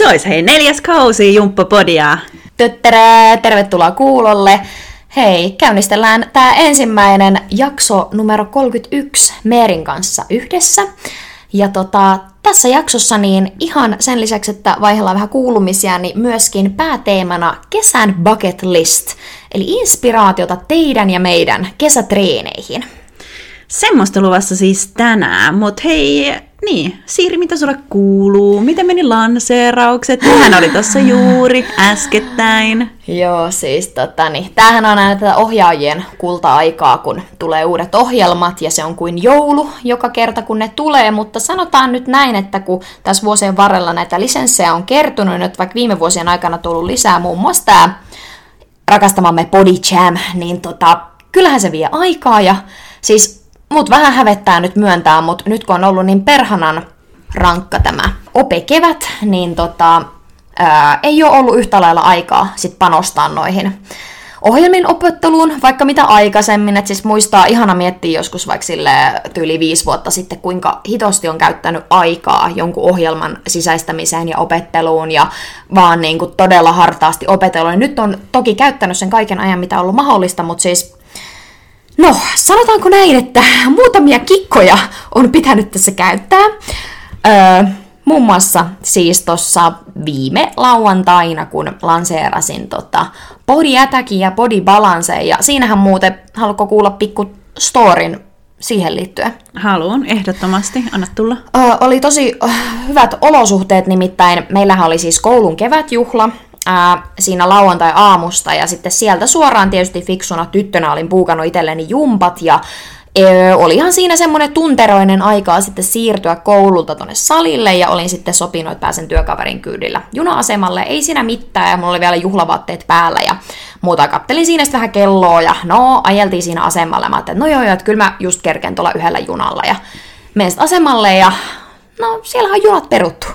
Se olisi hei neljäs kausi Jumppapodia. Töttärää, tervetuloa kuulolle. Hei, käynnistellään tämä ensimmäinen jakso numero 31 Meerin kanssa yhdessä. Ja tota, tässä jaksossa niin ihan sen lisäksi, että vaihdellaan vähän kuulumisia, niin myöskin pääteemana kesän bucket list, eli inspiraatiota teidän ja meidän kesätreeneihin. Semmoista luvassa siis tänään, mutta hei, niin, Siiri, mitä sulle kuuluu? Miten meni lanseeraukset? Hän oli tuossa juuri äskettäin. Joo, siis tota, niin, tämähän on aina tätä ohjaajien kulta-aikaa, kun tulee uudet ohjelmat, ja se on kuin joulu joka kerta, kun ne tulee, mutta sanotaan nyt näin, että kun tässä vuosien varrella näitä lisenssejä on kertynyt, nyt vaikka viime vuosien aikana tullut lisää muun muassa tämä rakastamamme Body Jam, niin tota, kyllähän se vie aikaa, ja siis Mut vähän hävettää nyt myöntää, mutta nyt kun on ollut niin perhanan rankka tämä opekevät, niin tota, ää, ei ole ollut yhtä lailla aikaa sit panostaa noihin ohjelmin opetteluun, vaikka mitä aikaisemmin, että siis muistaa ihana miettiä joskus vaikka sille tyyli viisi vuotta sitten, kuinka hitosti on käyttänyt aikaa jonkun ohjelman sisäistämiseen ja opetteluun ja vaan niin kuin todella hartaasti opetellut. Nyt on toki käyttänyt sen kaiken ajan, mitä on ollut mahdollista, mutta siis No, sanotaanko näin, että muutamia kikkoja on pitänyt tässä käyttää. Öö, muun muassa siis tuossa viime lauantaina, kun lanseerasin tota Body Attackin ja Body Balance, ja siinähän muuten, haluatko kuulla pikku storin siihen liittyen? Haluan, ehdottomasti. Anna tulla. Öö, oli tosi hyvät olosuhteet, nimittäin meillähän oli siis koulun kevätjuhla, ää, siinä lauantai-aamusta ja sitten sieltä suoraan tietysti fiksuna tyttönä olin puukannut itselleni jumpat ja Öö, olihan siinä semmoinen tunteroinen aikaa sitten siirtyä koululta tonne salille ja olin sitten sopinut, että pääsen työkaverin kyydillä juna-asemalle. Ei siinä mitään ja mulla oli vielä juhlavaatteet päällä ja muuta. Kattelin siinä sitten vähän kelloa ja no, ajeltiin siinä asemalle. Mä että no joo, joo, että kyllä mä just kerken tuolla yhdellä junalla ja menen asemalle ja no, siellä on junat peruttu.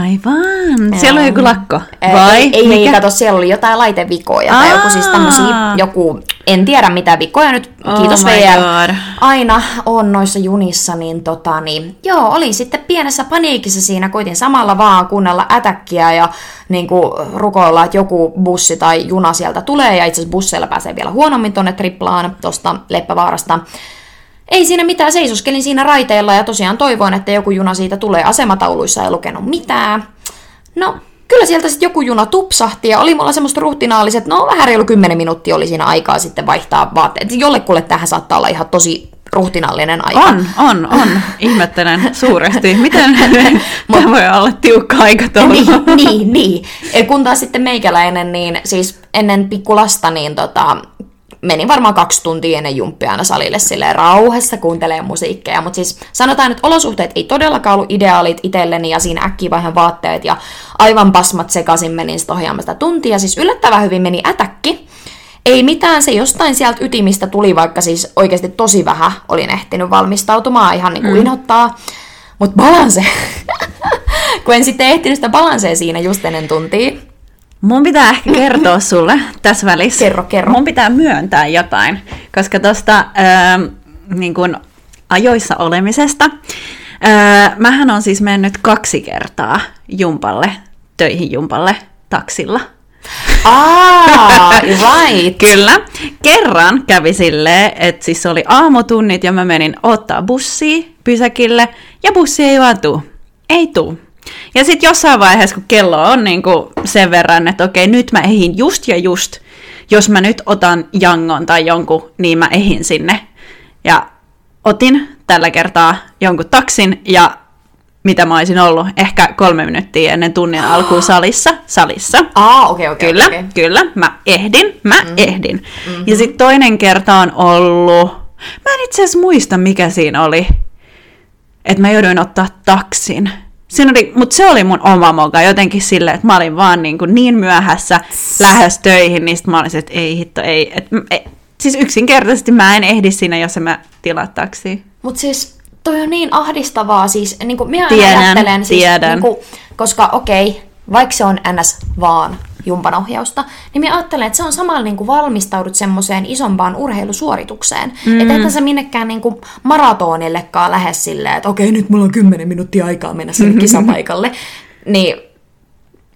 Aivan. Siellä on joku lakko, vai? Ei, ei niin, kato, siellä oli jotain laitevikoja tai joku siis tämmösiä, joku, en tiedä mitä vikoja nyt, oh kiitos VR, God. aina on noissa junissa, niin tota niin, joo, olin sitten pienessä paniikissa siinä, koitin samalla vaan kuunnella ätäkkiä ja niin kuin rukoilla, että joku bussi tai juna sieltä tulee, ja itse asiassa busseilla pääsee vielä huonommin tonne triplaan tuosta Leppävaarasta ei siinä mitään, seisoskelin siinä raiteella ja tosiaan toivoin, että joku juna siitä tulee. Asematauluissa ei lukenut mitään. No, kyllä sieltä sitten joku juna tupsahti ja oli mulla semmoista ruhtinaaliset, no vähän reilu 10 minuuttia oli siinä aikaa sitten vaihtaa vaatteet. Jollekulle tähän saattaa olla ihan tosi ruhtinallinen aika. On, on, on. Ihmettelen suuresti. Miten tämä voi olla tiukka aikataulu? niin, niin, niin. Kun taas sitten meikäläinen, niin siis ennen pikkulasta, niin tota, menin varmaan kaksi tuntia ennen jumppia aina salille silleen rauhassa kuuntelee musiikkeja, mutta siis sanotaan, että olosuhteet ei todellakaan ollut ideaalit itselleni ja siinä äkkiä vaihan vaatteet ja aivan pasmat sekaisin menin sitä ohjaamasta tuntia, siis yllättävän hyvin meni ätäkki. Ei mitään, se jostain sieltä ytimistä tuli, vaikka siis oikeasti tosi vähän olin ehtinyt valmistautumaan ihan niin kuin mm. inhottaa. Mutta balanse, kun en sitten ehtinyt sitä balansea siinä just ennen tuntia, Mun pitää ehkä kertoa sulle tässä välissä. Kerro, kerro. Mun pitää myöntää jotain, koska tuosta äh, niin kun ajoissa olemisesta, äh, mähän on siis mennyt kaksi kertaa jumpalle, töihin jumpalle taksilla. Ah, right. Kyllä. Kerran kävi silleen, että siis oli aamutunnit ja mä menin ottaa bussia pysäkille ja bussi ei vaan tuu. Ei tuu. Ja sitten jossain vaiheessa, kun kello on niin kuin sen verran, että okei, nyt mä ehin just ja just, jos mä nyt otan jangon tai jonkun, niin mä ehin sinne. Ja otin tällä kertaa jonkun taksin ja mitä mä olisin ollut ehkä kolme minuuttia ennen tunnin oh. alkuun salissa. salissa. Ah, okei, okay, okei. Okay, kyllä, okay. kyllä, mä ehdin, mä mm-hmm. ehdin. Mm-hmm. Ja sitten toinen kerta on ollut, mä en itse asiassa muista mikä siinä oli, että mä jouduin ottaa taksin. Siinä oli, mutta se oli mun oma moka jotenkin silleen, että mä olin vaan niin, kuin niin myöhässä lähes töihin, niin sit mä olin että ei hitto, ei. Et, ei. Siis yksinkertaisesti mä en ehdi siinä, jos mä tilaa taksi. Mutta siis toi on niin ahdistavaa, siis niin kuin minä tiedän, ajattelen, siis, tiedän. Niin kuin, koska okei, okay, vaikka se on ns. vaan jumpanohjausta, niin mä ajattelen, että se on samalla niin kuin valmistaudut semmoiseen isompaan urheilusuoritukseen. Mm. Että ethän sä minnekään niin kuin maratonillekaan lähde silleen, että okei, nyt mulla on 10 minuuttia aikaa mennä sinne kisapaikalle. Niin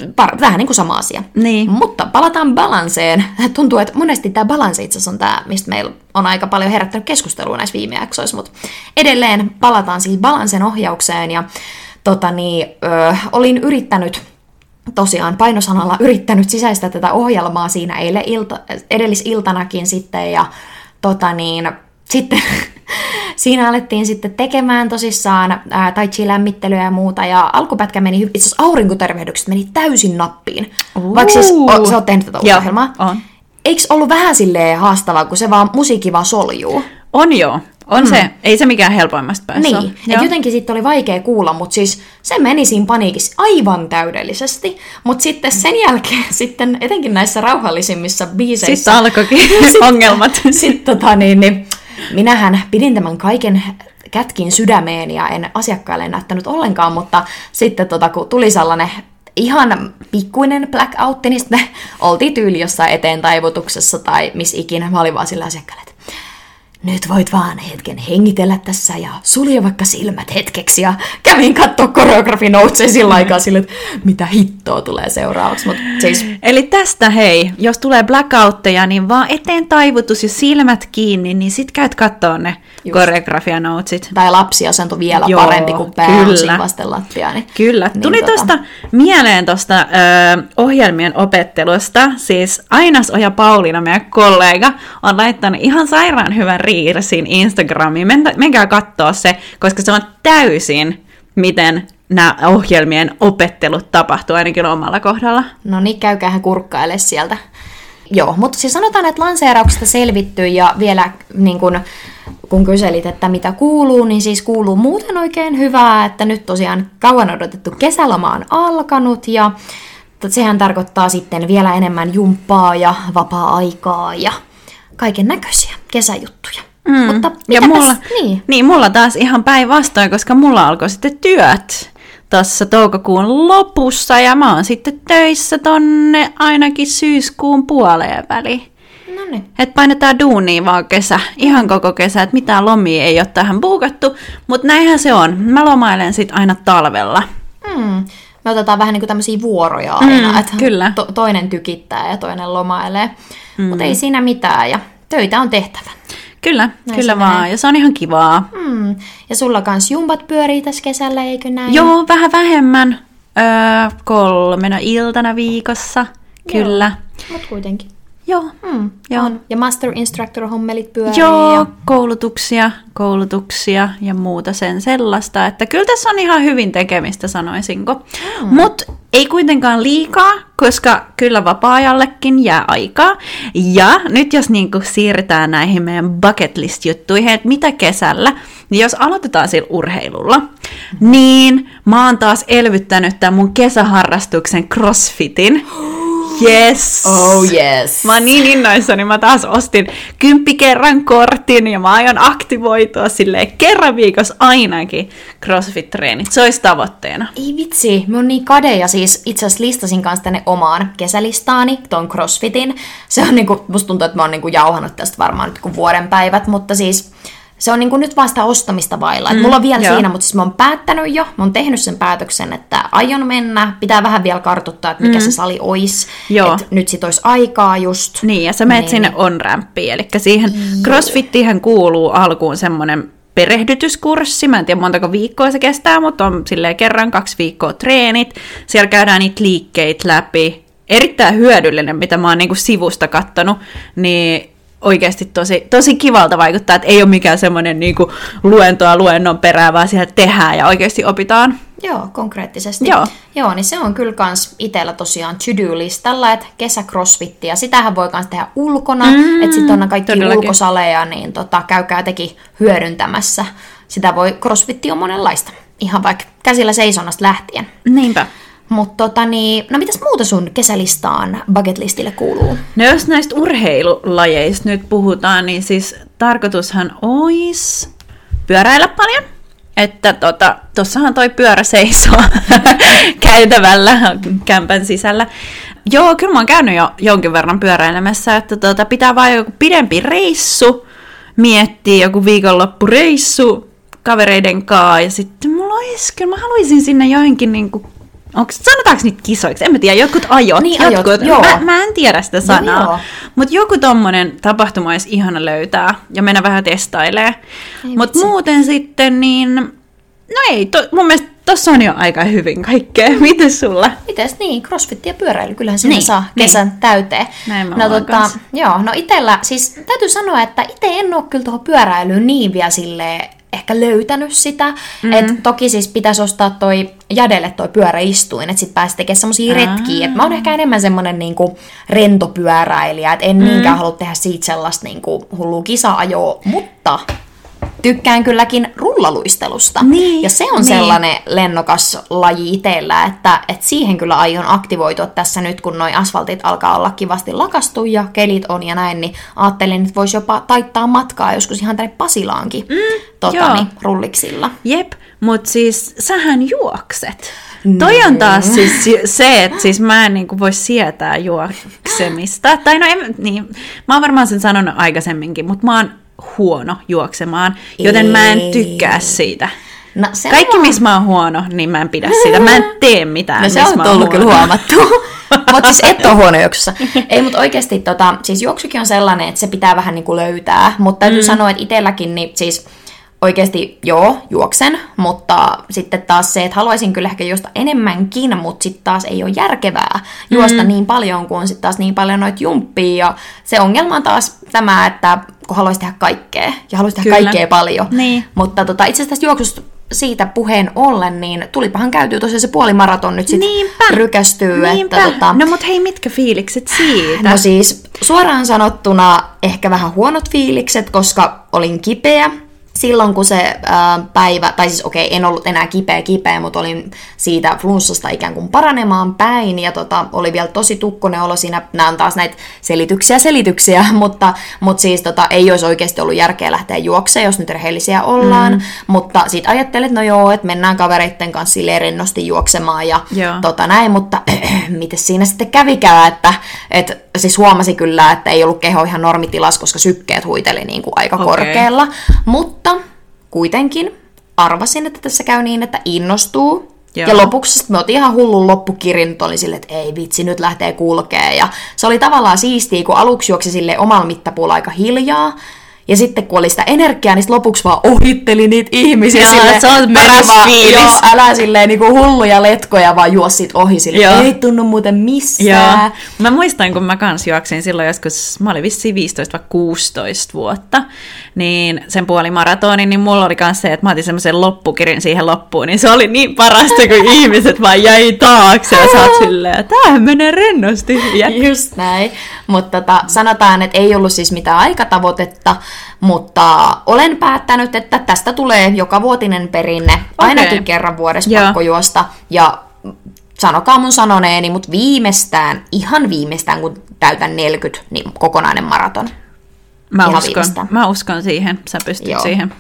par- vähän niin kuin sama asia. Niin. Mutta palataan balanseen. Tuntuu, että monesti tämä balanse itse asiassa on tämä, mistä meillä on aika paljon herättänyt keskustelua näissä viime jaksoissa, mutta edelleen palataan siis balansen ohjaukseen ja tota niin, ö, olin yrittänyt tosiaan painosanalla yrittänyt sisäistää tätä ohjelmaa siinä eilen ilta, edellisiltanakin sitten ja tota niin, sitten siinä alettiin sitten tekemään tosissaan ää, tai lämmittelyä ja muuta, ja alkupätkä meni, itse asiassa aurinkotervehdykset meni täysin nappiin. Uh. Vaikka siis o, sä oot tehnyt tätä Joo, ohjelmaa. on. Eikö ollut vähän silleen haastavaa, kun se vaan musiikki vaan soljuu? On joo. On mm. se. Ei se mikään helpoimmasta päässä Niin, ole. Joo. jotenkin sitten oli vaikea kuulla, mutta siis se meni siinä paniikissa aivan täydellisesti. Mutta sitten sen jälkeen, sitten etenkin näissä rauhallisimmissa biiseissä... Sitten alkoikin ongelmat. Sitten tota niin, niin minähän pidin tämän kaiken kätkin sydämeen ja en asiakkaille näyttänyt ollenkaan, mutta sitten tota, kun tuli sellainen ihan pikkuinen blackoutti, niin sitten oltiin tyyli jossain eteen taivutuksessa tai missä ikinä. Mä olin vaan sillä asiakkaalle, että nyt voit vaan hetken hengitellä tässä ja sulje vaikka silmät hetkeksi. Ja kävin katsoa koreografi nousee sillä aikaa sille, että mitä hittoa tulee seuraavaksi. Mutta siis Eli tästä hei, jos tulee blackoutteja, niin vaan eteen taivutus ja silmät kiinni, niin sit käyt kattoo ne Just. koreografia notesit. tai lapsiasento vielä Joo, parempi kuin pää kyllä. vasten lattiaa. Niin, Kyllä. Niin Tuli tota- tuosta mieleen tuosta ohjelmien opettelusta. Siis Ainas Oja Pauliina, meidän kollega, on laittanut ihan sairaan hyvän reelsin Instagramiin. Menkää katsoa se, koska se on täysin, miten nämä ohjelmien opettelut tapahtuu ainakin omalla kohdalla. No niin, käykäähän kurkkaile sieltä. Joo, mutta siis sanotaan, että lanseerauksesta selvitty ja vielä niin kun, kun kyselit, että mitä kuuluu, niin siis kuuluu muuten oikein hyvää, että nyt tosiaan kauan odotettu kesäloma on alkanut ja sehän tarkoittaa sitten vielä enemmän jumppaa ja vapaa-aikaa ja kaiken näköisiä kesäjuttuja. Mm. Mutta Ja mulla, niin. niin, mulla taas ihan päinvastoin, koska mulla alkoi sitten työt tuossa toukokuun lopussa ja mä oon sitten töissä tonne ainakin syyskuun puoleen väliin. No niin. Et painetaan duunia vaan kesä, ihan koko kesä, että mitään lomia ei ole tähän buukattu, mutta näinhän se on. Mä lomailen sit aina talvella. Mm. Me otetaan vähän niin kuin tämmöisiä vuoroja aina, Mm, että kyllä. To- toinen tykittää ja toinen lomailee. Mm. Mutta ei siinä mitään ja töitä on tehtävä. Kyllä, Näin kyllä vaan, menee. ja se on ihan kivaa. Mm. Ja sulla kans jumpat pyörii tässä kesällä, eikö näin? Joo, vähän vähemmän, öö, kolmena iltana viikossa, kyllä. Mut kuitenkin. Joo, Mm. Joo. On. Ja Master Instructor hommelit pyörii. Joo, Ja... koulutuksia, koulutuksia ja muuta sen sellaista, että kyllä tässä on ihan hyvin tekemistä, sanoisinko. Mm. Mutta ei kuitenkaan liikaa, koska kyllä vapaa-ajallekin jää aikaa. Ja nyt jos niinku siirrytään näihin meidän bucket list-juttuihin, että mitä kesällä, niin jos aloitetaan sillä urheilulla, niin mä oon taas elvyttänyt tämän mun kesäharrastuksen crossfitin. Yes! Oh yes. Mä oon niin innoissani, mä taas ostin kymppi kerran kortin ja mä aion aktivoitua silleen kerran viikossa ainakin CrossFit-treenit. Se olisi tavoitteena. Ei vitsi, mä oon niin kade ja siis itse asiassa listasin kanssa tänne omaan kesälistaani, ton CrossFitin. Se on niinku, musta tuntuu, että mä oon niinku jauhannut tästä varmaan nyt kuin vuoden päivät, mutta siis se on niinku nyt vasta ostamista vailla. Mm, mulla on vielä joo. siinä, mutta siis mä oon päättänyt jo, mä oon tehnyt sen päätöksen, että aion mennä. Pitää vähän vielä kartoittaa, että mikä mm. se sali olisi. Että nyt sit olisi aikaa just. Niin, ja sä menet Niin. sinne on-rämppiin. Eli siihen CrossFittihän kuuluu alkuun semmoinen perehdytyskurssi. Mä en tiedä montako viikkoa se kestää, mutta on silleen kerran kaksi viikkoa treenit. Siellä käydään niitä liikkeitä läpi. Erittäin hyödyllinen, mitä mä oon niinku sivusta kattonut. Niin oikeasti tosi, tosi kivalta vaikuttaa, että ei ole mikään semmoinen niinku luentoa luennon perää, vaan siellä tehdään ja oikeasti opitaan. Joo, konkreettisesti. Joo. Joo, niin se on kyllä kans itellä tosiaan to-do-listalla, että kesäcrossfittiä, sitähän voi kans tehdä ulkona, mm, että sitten on kaikki todellakin. ulkosaleja, niin tota, käykää teki hyödyntämässä. Sitä voi, crossfitti on monenlaista, ihan vaikka käsillä seisonnasta lähtien. Niinpä. Mutta tota niin, no mitäs muuta sun kesälistaan bucketlistille kuuluu? No jos näistä urheilulajeista nyt puhutaan, niin siis tarkoitushan olisi pyöräillä paljon. Että tota, tossahan toi pyörä seisoo käytävällä kämpän sisällä. joo, kyllä mä oon käynyt jo jonkin verran pyöräilemässä, että tota, pitää vaan joku pidempi reissu, miettiä joku viikonloppureissu kavereiden kanssa, ja sitten mulla olisi, kyllä mä haluaisin sinne joihinkin niinku Onko, sanotaanko niitä kisoiksi? En mä tiedä, jotkut ajot. Niin, ajot, jotkut, joo. Mä, mä en tiedä sitä sanaa. Mutta joku tommonen tapahtuma olisi ihana löytää ja mennä vähän testailee. Mutta muuten sitten niin... No ei, to, mun mielestä tossa on jo aika hyvin kaikkea. Mites sulla? Mites niin, crossfit ja pyöräily, kyllähän sinne Niin, saa niin. kesän täyteen. Näin mä no, kans. joo, no itellä, siis täytyy sanoa, että itse en ole kyllä tuohon pyöräilyyn niin vielä silleen ehkä löytänyt sitä. Mm-hmm. Et toki siis pitäisi ostaa toi Jadelle toi pyöräistuin, että sit pääsi tekemään semmosia retkiä. Et mä oon ehkä enemmän semmonen niinku rentopyöräilijä, että en mm. niinkään halua tehdä siitä sellaista niinku hullua kisa-ajoa, mutta tykkään kylläkin rullaluistelusta. Niin, ja se on niin. sellainen lennokas laji itsellä, että, että siihen kyllä aion aktivoitua tässä nyt, kun noi asfaltit alkaa olla kivasti lakastu ja kelit on ja näin, niin ajattelin, että voisi jopa taittaa matkaa joskus ihan tänne Pasilaankin mm, tota, niin, rulliksilla. Jep, mutta siis sähän juokset. Toi on taas siis se, että siis mä en niinku voi sietää juoksemista. Tai no en, niin, mä oon varmaan sen sanonut aikaisemminkin, mutta mä oon huono juoksemaan, joten mä en Ei. tykkää siitä. No, se Kaikki, on... missä mä oon huono, niin mä en pidä siitä. Mä en tee mitään, No se on tullut kyllä huomattu. Mutta siis et ole huono juoksussa. Ei, mutta oikeasti tota, siis juoksukin on sellainen, että se pitää vähän niin kuin löytää. Mutta täytyy mm. sanoa, että itselläkin niin siis oikeasti joo, juoksen, mutta sitten taas se, että haluaisin kyllä ehkä juosta enemmänkin, mutta sitten taas ei ole järkevää juosta mm. niin paljon, kun on sitten taas niin paljon noita jumppia. Ja se ongelma on taas tämä, että kun haluaisi tehdä kaikkea, ja haluaisi tehdä Kyllä. kaikkea paljon. Niin. Mutta tota, itse asiassa tästä juoksusta siitä puheen ollen, niin tulipahan käytyy tosiaan se puolimaraton nyt sitten rykästyy. Niinpä. Että, tota, No mut hei, mitkä fiilikset siitä? No siis suoraan sanottuna ehkä vähän huonot fiilikset, koska olin kipeä silloin, kun se ää, päivä, tai siis okei, en ollut enää kipeä kipeä, mutta olin siitä flunssasta ikään kuin paranemaan päin, ja tota, oli vielä tosi tukkonen olo siinä, nämä on taas näitä selityksiä selityksiä, mutta, mutta siis tota, ei olisi oikeasti ollut järkeä lähteä juokseen, jos nyt rehellisiä ollaan, mm. mutta sitten ajattelin, että no joo, että mennään kavereitten kanssa silleen rennosti juoksemaan, ja Joo. tota näin, mutta miten siinä sitten kävikään, että et, siis huomasi kyllä, että ei ollut keho ihan normitilas, koska sykkeet huiteli niin kuin aika okay. korkealla, mutta kuitenkin arvasin, että tässä käy niin, että innostuu. Joo. Ja lopuksi sit me otin ihan hullun loppukirin, nyt oli silleen, että ei vitsi, nyt lähtee kulkee. Ja se oli tavallaan siistiä, kun aluksi juoksi sille omalla mittapuulla aika hiljaa. Ja sitten kun oli sitä energiaa, niin sit lopuksi vaan ohitteli niitä ihmisiä. Joo, silleen, se on paras vaan- fiilis. Joo, älä silleen niinku hulluja letkoja, vaan juo sit ohi silleen, Joo. ei tunnu muuten missään. Joo. Mä muistan, kun mä kans juoksin silloin joskus, mä olin vissiin 15 vai 16 vuotta, niin sen puolimaratonin, niin mulla oli kans se, että mä otin semmoisen loppukirin siihen loppuun, niin se oli niin parasta, kun ihmiset vaan jäi taakse ja sä oot silleen, tämähän menee rennosti. Just näin. Mutta tota, sanotaan, että ei ollut siis mitään aikatavoitetta, mutta olen päättänyt, että tästä tulee joka vuotinen perinne. Ainakin kerran vuodessa Joo. pakko juosta. Ja sanokaa mun sanoneeni, mutta viimeistään, ihan viimeistään kun täytän 40, niin kokonainen maraton. mä Ihan uskon, viimeistään. mä uskon siihen, sä pystyt Joo. siihen.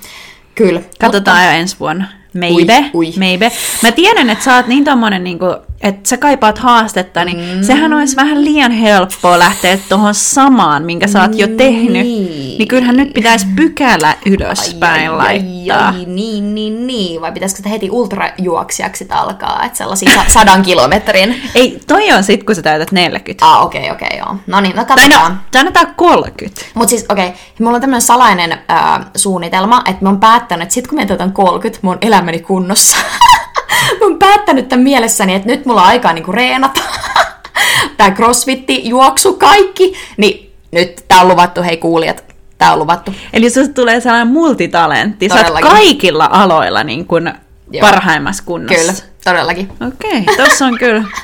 Kyllä. Katsotaan jo ensi vuonna. Maybe, Ui, ui. maybe. Mä tiedän, että sä oot niin tommonen, niinku, että sä kaipaat haastetta, niin mm. sehän olisi vähän liian helppoa lähteä tuohon samaan, minkä sä oot jo tehnyt. Niin. Niin kyllähän nyt pitäisi pykälä ylöspäin laittaa. ai, niin, niin, niin. Vai pitäisikö sitä heti ultrajuoksijaksi alkaa, että sellaisia sa- sadan kilometrin? Ei, toi on sit, kun sä täytät 40. Ah, okei, okay, okei, okay, joo. No niin, no Tai katsotaan. no, sanotaan 30. Mutta siis, okei, okay, mulla on tämmöinen salainen äh, suunnitelma, että mä oon päättänyt, että sit kun mä täytän 30, mun elämäni kunnossa. mä oon päättänyt tämän mielessäni, että nyt mulla on aikaa niinku reenata. Tää crossfitti, juoksu, kaikki. Niin nyt tää on luvattu, hei kuulijat, tää on luvattu. Eli susta tulee sellainen multitalentti. Sä oot Todellakin. kaikilla aloilla niin kun Joo. parhaimmassa kunnossa. Kyllä, todellakin. Okei, okay, tossa on kyllä.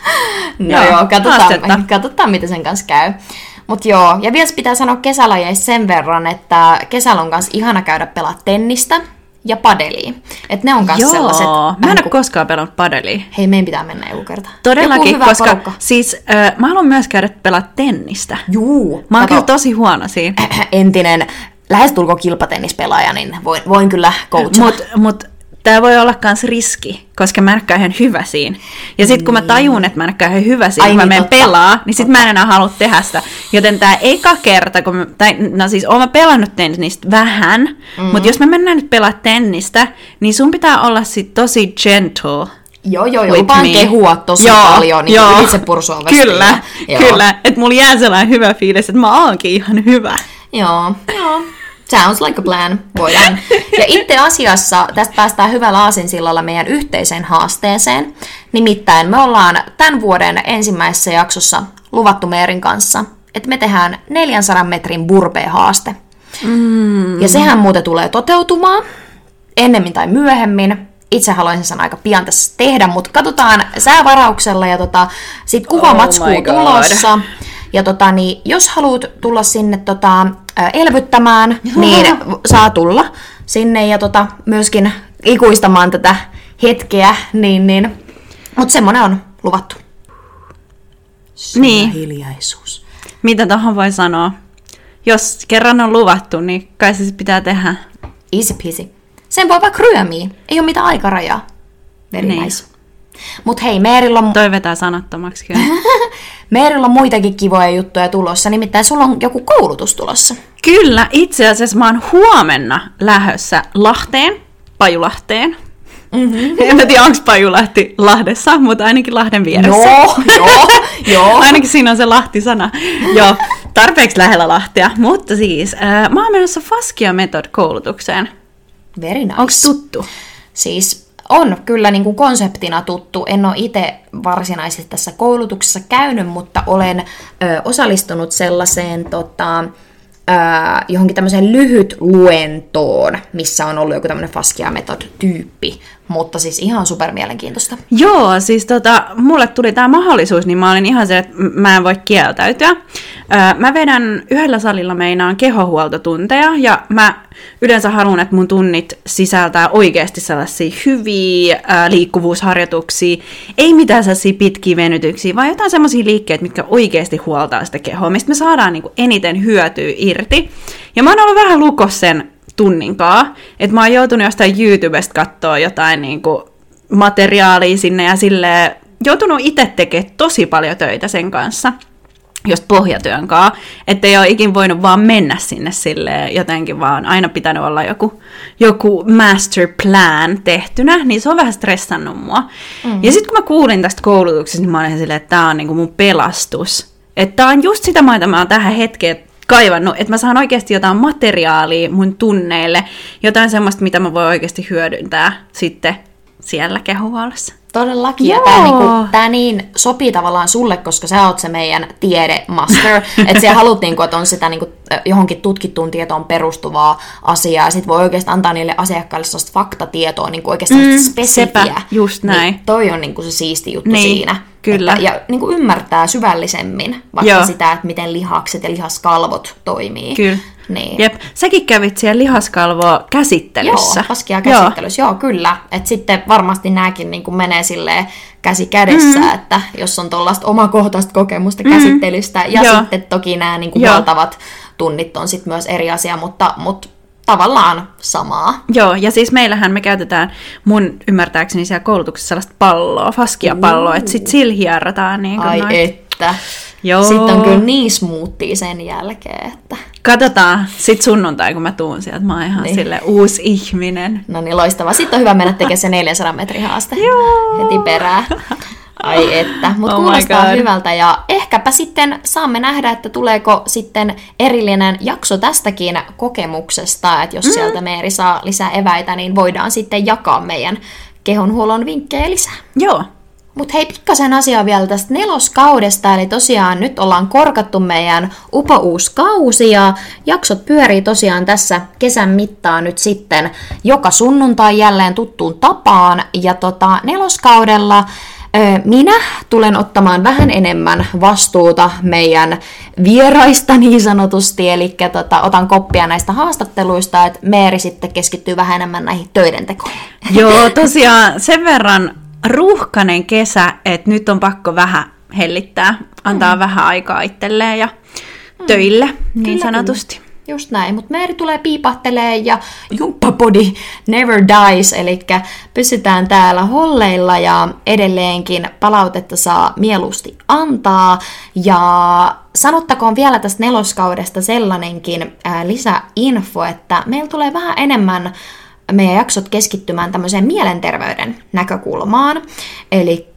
No Joo, katsotaan, haastetta. katsotaan, miten sen kanssa käy. Mutta joo, ja vielä pitää sanoa kesälajeista sen verran, että kesällä on kanssa ihana käydä pelaa tennistä ja padelia. Et ne on kanssa sellaiset... Mä en ole ku- koskaan pelannut padelia. Hei, meidän pitää mennä joku kerta. Joku Todellakin, hyvä koska porukka. siis äh, mä haluan myös käydä pelaa tennistä. Juu, Mä oon kyllä tosi huono siinä. entinen lähestulko kilpatennispelaaja, niin voin, voin kyllä coachata. Mut, mut tämä voi olla myös riski, koska mä en ihan hyvä siinä. Ja sitten kun mä tajun, että mä en ihan hyvä siinä, Ai kun mä niin, menen totta. pelaa, niin sitten mä en enää halua tehdä sitä. Joten tämä eka kerta, kun mä, tai, no siis oon mä pelannut tennistä vähän, mm. mutta jos me mennään nyt pelaa tennistä, niin sun pitää olla sit tosi gentle. Joo, joo, joo. Lupaan kehua tosi Joo, paljon niin joo. itse pursua Kyllä, kyllä. Että mulla jää sellainen hyvä fiilis, että mä oonkin ihan hyvä. Joo, joo. Sounds like a plan. Voidaan. Ja itse asiassa tästä päästään hyvällä aasinsillalla meidän yhteiseen haasteeseen. Nimittäin me ollaan tämän vuoden ensimmäisessä jaksossa luvattu Meerin kanssa, että me tehdään 400 metrin burpee-haaste. Mm. Ja sehän muuten tulee toteutumaan ennemmin tai myöhemmin. Itse haluaisin sen aika pian tässä tehdä, mutta katsotaan säävarauksella ja tota, sit kuvamatskuu Oh my God. Ja tota, niin, jos haluat tulla sinne tota, elvyttämään, niin saa tulla sinne ja tota, myöskin ikuistamaan tätä hetkeä, niin, niin. mutta semmonen on luvattu. Niin. hiljaisuus. Mitä tuohon voi sanoa? Jos kerran on luvattu, niin kai se pitää tehdä. Easy peasy. Sen voi vaikka ryömiä. Ei ole mitään aikarajaa. Very Niin. nice. Mut hei, Meerillä on, Toi vetää sanattomaksi kyllä. Meerillä on muitakin kivoja juttuja tulossa. Nimittäin sulla on joku koulutus tulossa. Kyllä, itse asiassa mä oon huomenna lähössä Lahteen, Pajulahteen. Mm-hmm. En mä tiedä, onko Pajulahti Lahdessa, mutta ainakin Lahden vieressä. Joo, joo, joo. Ainakin siinä on se Lahti-sana. Joo, tarpeeksi lähellä Lahtea. Mutta siis, äh, mä oon menossa Faskia Method-koulutukseen. Very nice. Onko tuttu? Siis on kyllä niin kuin konseptina tuttu. En ole itse varsinaisesti tässä koulutuksessa käynyt, mutta olen ö, osallistunut sellaiseen tota, ö, johonkin tämmöiseen lyhyt luentoon, missä on ollut joku tämmöinen Faskia Method-tyyppi. Mutta siis ihan super mielenkiintoista. Joo, siis tota, mulle tuli tämä mahdollisuus, niin mä olin ihan se, että mä en voi kieltäytyä. Öö, mä vedän yhdellä salilla meinaan kehohuoltotunteja, ja mä yleensä haluan, että mun tunnit sisältää oikeasti sellaisia hyviä ää, liikkuvuusharjoituksia, ei mitään sellaisia pitkiä venytyksiä, vaan jotain sellaisia liikkeitä, mitkä oikeasti huoltaa sitä kehoa, mistä me saadaan niinku eniten hyötyä irti. Ja mä oon ollut vähän lukos sen tunninkaa, että mä oon joutunut jostain YouTubesta katsoa jotain niinku materiaalia sinne ja sille joutunut itse tekemään tosi paljon töitä sen kanssa just pohjatyön kanssa, ettei ole ikin voinut vaan mennä sinne sille jotenkin vaan aina pitänyt olla joku, joku master plan tehtynä, niin se on vähän stressannut mua. Mm. Ja sitten kun mä kuulin tästä koulutuksesta, niin mä olin silleen, että tää on niinku mun pelastus. Että tää on just sitä, mitä mä oon tähän hetkeen kaivannut, että mä saan oikeasti jotain materiaalia mun tunneille, jotain semmoista, mitä mä voin oikeasti hyödyntää sitten siellä kehohuollossa. Todellakin. Ja Joo. tämä, niinku, niin sopii tavallaan sulle, koska sä oot se meidän tiedemaster. että sä haluat, niinku, että on sitä niinku, johonkin tutkittuun tietoon perustuvaa asiaa. Ja sit voi oikeasti antaa niille asiakkaille sellaista faktatietoa, niinku oikeasti Mm, mm, spesifiä. sepä, just näin. Niin toi on niinku se siisti juttu Niin, siinä. Kyllä. Että, ja niinku ymmärtää syvällisemmin vaikka Joo. sitä, että miten lihakset ja lihaskalvot toimii. Kyllä. Niin. Jep, säkin kävit siellä lihaskalvoa käsittelyssä. Joo, paskia käsittelyssä, joo, joo kyllä. Et sitten varmasti nämäkin niin menee silleen käsi kädessä, mm. että jos on tuollaista omakohtaista kokemusta mm. käsittelystä, ja Joo. sitten toki nämä niin Joo. huoltavat tunnit on sitten myös eri asia, mutta, mutta tavallaan samaa. Joo, ja siis meillähän me käytetään mun ymmärtääkseni siellä koulutuksessa sellaista palloa, faskia-palloa, että sit sillä hierrataan niin Ai noin. että. Joo. Sitten on kyllä niin smoothia sen jälkeen, että Katsotaan sit sunnuntai, kun mä tuun sieltä. Mä oon ihan Niin. sille uusi ihminen. no niin loistavaa. Sitten on hyvä mennä tekemään se 400 metrin haaste Joo. heti perään. Ai että, mutta Oh kuulostaa God. hyvältä ja ehkäpä sitten saamme nähdä, että tuleeko sitten erillinen jakso tästäkin kokemuksesta, että jos mm. sieltä Meeri saa lisää eväitä, niin voidaan sitten jakaa meidän kehonhuollon vinkkejä lisää. Joo. Mutta hei, pikkasen asiaa vielä tästä neloskaudesta, eli tosiaan nyt ollaan korkattu meidän upo uusi kausi ja jaksot pyörii tosiaan tässä kesän mittaan nyt sitten joka sunnuntai jälleen tuttuun tapaan. Ja tota, neloskaudella minä tulen ottamaan vähän enemmän vastuuta meidän vieraista niin sanotusti, eli tota, otan koppia näistä haastatteluista, että Meeri sitten keskittyy vähän enemmän näihin töiden tekoihin. Joo, tosiaan sen verran ruuhkainen kesä, että nyt on pakko vähän hellittää, antaa mm. vähän aikaa itselleen ja töille, niin Kyllä, sanotusti. Just näin. Mutta Meeri tulee piipahtelee ja jumppapodi never dies, eli pysytään täällä holleilla ja edelleenkin palautetta saa mieluusti antaa. Ja sanottakoon vielä tästä neloskaudesta sellainenkin ää, lisäinfo, että meillä tulee vähän enemmän meidän jaksot keskittymään tämmöiseen mielenterveyden näkökulmaan. Eli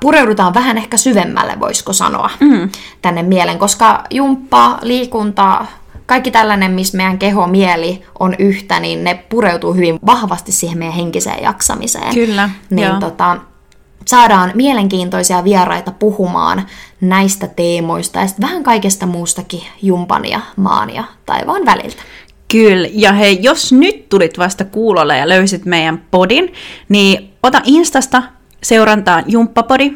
pureudutaan vähän ehkä syvemmälle, voisiko sanoa, mm. tänne mielen, koska jumppa, liikunta, kaikki tällainen, missä meidän keho, mieli on yhtä, niin ne pureutuu hyvin vahvasti siihen meidän henkiseen jaksamiseen. Kyllä, Niin joo. tota, saadaan mielenkiintoisia vieraita puhumaan näistä teemoista ja sitten vähän kaikesta muustakin jumpan ja maan ja taivaan väliltä. Kyllä, ja hei, jos nyt tulit vasta kuulolle ja löysit meidän podin, niin ota Instasta seurantaan Jumppapodi.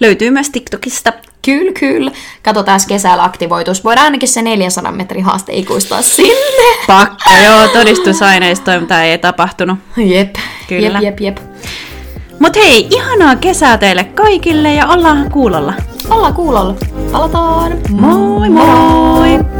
Löytyy myös TikTokista. Kyllä, kyllä. Katsotaan kesällä aktivoitus. Voidaan ainakin se 400 metrin haaste ikuistaa sinne. Pakko, joo, todistusaineistoa, mitä ei tapahtunut. Jep, Kyllä. jep, jep, jep. Mut hei, ihanaa kesää teille kaikille ja ollaan kuulolla. Ollaan kuulolla. Palataan. Moi!